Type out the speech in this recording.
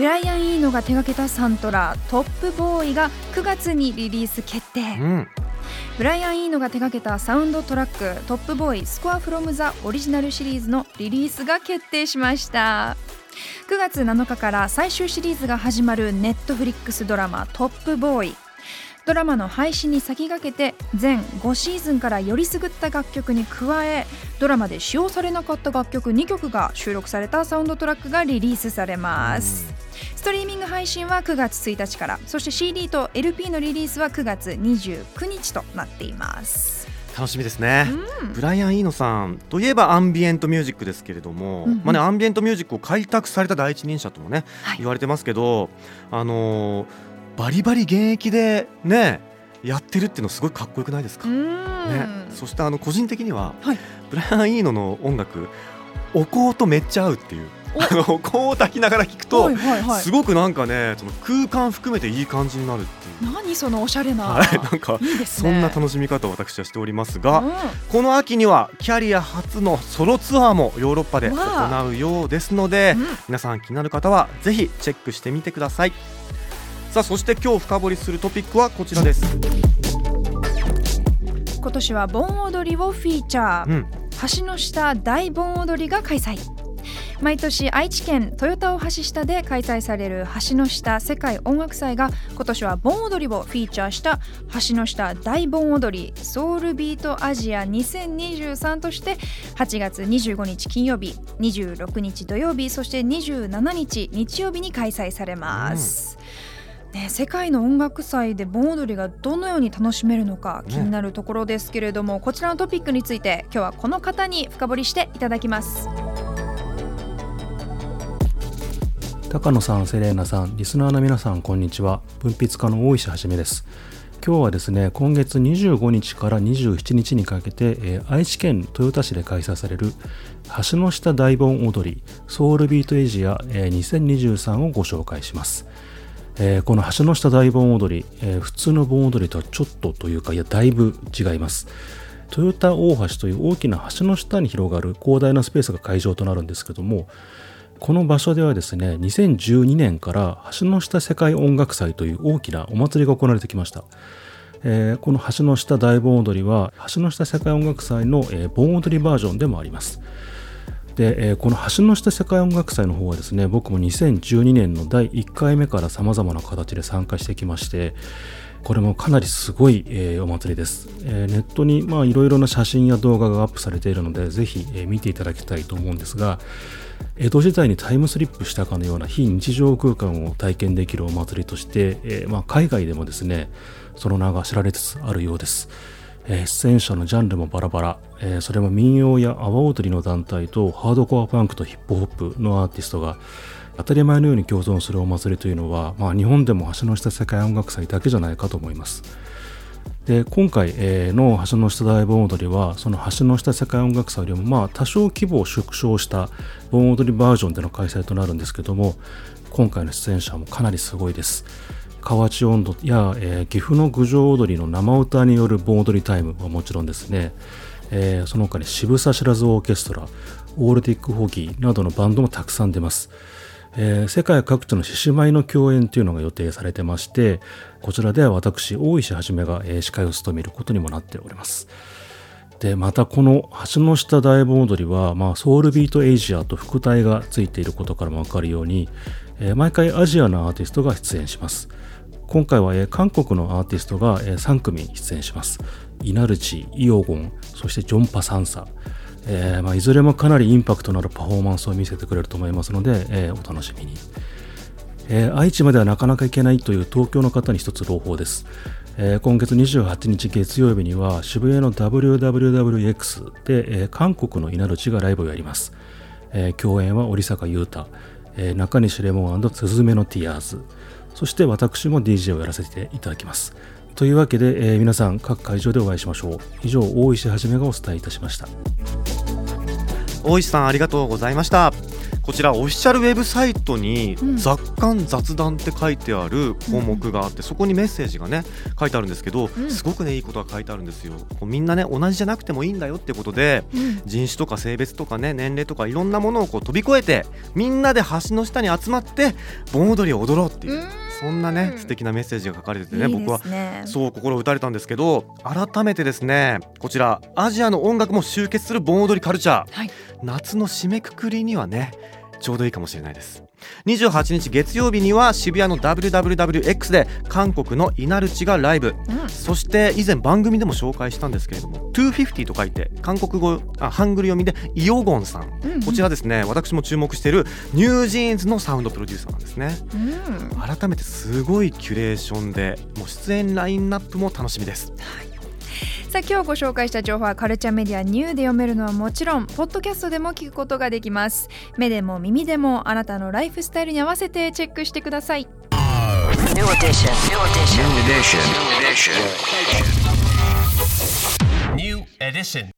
ブライアン・イーノが手掛けたサントラトップボーイが9月にリリース決定。うん。ブライアン・イーノが手掛けたサウンドトラック「トップボーイスコアフロムザオリジナルシリーズのリリースが決定しました。9月7日から最終シリーズが始まるネットフリックスドラマ「トップボーイ」ドラマの配信に先駆けて全5シーズンからよりすぐった楽曲に加えドラマで使用されなかった楽曲2曲が収録されたサウンドトラックがリリースされます。ストリーミング配信は9月1日からそして CD と LP のリリースは9月29日となっています。楽しみですね、ブライアン・イーノさんといえばアンビエントミュージックですけれども、うんうん。まあね、アンビエントミュージックを開拓された第一人者ともね、はい。言われてますけど、あのーバリバリ現役でねやってるっていうのすごいかっこよくないですか、うね。そしてあの個人的には、はい。ブライアン・イーノの音楽お香とめっちゃ合うっていう。あのお香を炊きながら聴くと、はいはいはい。すごくなんかねその空間含めていい感じになるっていう。何そのおしゃれな、はい、なんかね。そんな楽しみ方を私はしておりますが、うん。この秋にはキャリア初のソロツアーもヨーロッパで行うようですのでうん。皆さん気になる方はぜひチェックしてみてくださいさあそして今日深掘りするトピックはこちらです、今年は盆踊りをフィーチャー、うん、橋の下大盆踊りが開催。毎年愛知県豊田大橋下で開催される橋の下世界音楽祭が今年は盆踊りをフィーチャーした橋の下大盆踊りソウルビートアジア2023として8月25日金曜日26日土曜日そして27日日曜日に開催されます。ね、世界の音楽祭で盆踊りがどのように楽しめるのか気になるところですけれども、こちらのトピックについて今日はこの方に深掘りしていただきます。高野さん、セレーナさん、リスナーの皆さん、こんにちは。文筆家の大石はじめです。今日はですね、今月25日から27日にかけて、えー愛知県豊田市で開催される橋の下大盆踊りソウルビートエイジア、えー2023をご紹介します。えーこの橋の下大盆踊り、えー普通の盆踊りとはちょっとというか、いや、だいぶ違います。豊田大橋という大きな橋の下に広がる広大なスペースが会場となるんですけども、この場所ではですね2012年から橋の下世界音楽祭という大きなお祭りが行われてきました、えーこの橋の下大盆踊りは橋の下世界音楽祭の、え盆踊りバージョンでもありますで、この橋の下世界音楽祭の方はですね僕も2012年の第1回目から様々な形で参加してきましてこれもかなりすごい、えお祭りです、えネットにいろいろな写真や動画がアップされているのでぜひ、え見ていただきたいと思うんですが江戸時代にタイムスリップしたかのような非日常空間を体験できるお祭りとして、えま、海外でもですねその名が知られつつあるようです、え出演者のジャンルもバラバラ、えーそれも民謡や阿波踊りの団体とハードコアパンクとヒップホップのアーティストが当たり前のように共存するお祭りというのは、まあ、日本でも橋の下世界音楽祭だけじゃないかと思います。で今回、えの橋の下大盆踊りはその橋の下世界音楽祭よりもまあ多少規模を縮小した盆踊りバージョンでの開催となるんですけども今回の出演者もかなりすごいです。河内音頭や、えー岐阜の郡上踊りの生歌による盆踊りタイムはもちろんですね、えーその他に渋沢知らずオーケストラオールティックホギーなどのバンドもたくさん出ます。えー世界各地の獅子舞の共演というのが予定されてましてこちらでは私大石はじめが、えー司会を務めることにもなっております。でまたこの橋の下大盆踊りは、まあ、ソウルビートエイジアと副題がついていることからも分かるように、え毎回アジアのアーティストが出演します。今回は、韓国のアーティストが、えー3組出演します。イナルチイオゴンそしてジョンパサンサ。えーまあ、いずれもかなりインパクトのあるパフォーマンスを見せてくれると思いますので、えーお楽しみに、えー愛知まではなかなか行けないという東京の方に一つ朗報です、今月28日月曜日には渋谷の WWWX で、韓国の稲荷地がライブをやります、共演は織坂優太、中西レモンすずめのティアーズ。そして私も DJ をやらせていただきます。というわけで、えー皆さん各会場でお会いしましょう。以上大石はじめがお伝えいたしました。大石さんありがとうございました。こちらオフィシャルウェブサイトにうん。雑感雑談って書いてある項目があってそこにメッセージがね書いてあるんですけどうん。すごくねいいことが書いてあるんですよ。こうみんなね同じじゃなくてもいいんだよってことでうん。人種とか性別とかね年齢とかいろんなものをこう飛び越えてみんなで橋の下に集まって盆踊りを踊ろうっていううん。そんなね素敵なメッセージが書かれててね。僕はそう心打たれたんですけど改めてですねこちらアジアの音楽も集結する盆踊りカルチャー、はい。夏の締めくくりにはねちょうどいいかもしれないです。28日月曜日には渋谷の WWW X で韓国のイナルチがライブ。うん。そして以前番組でも紹介したんですけれども250と書いて韓国語あハングル読みでイオゴンさん。うんうん。こちらですね私も注目している NewJeans のサウンドプロデューサーなんですね。うん。改めてすごいキュレーションでもう出演ラインナップも楽しみですさあ今日ご紹介した情報はカルチャーメディア NiEW で読めるのはもちろんポッドキャストでも聞くことができます目でも耳でもあなたのライフスタイルに合わせてチェックしてください New edition. New edition. New edition. New edition. New edition.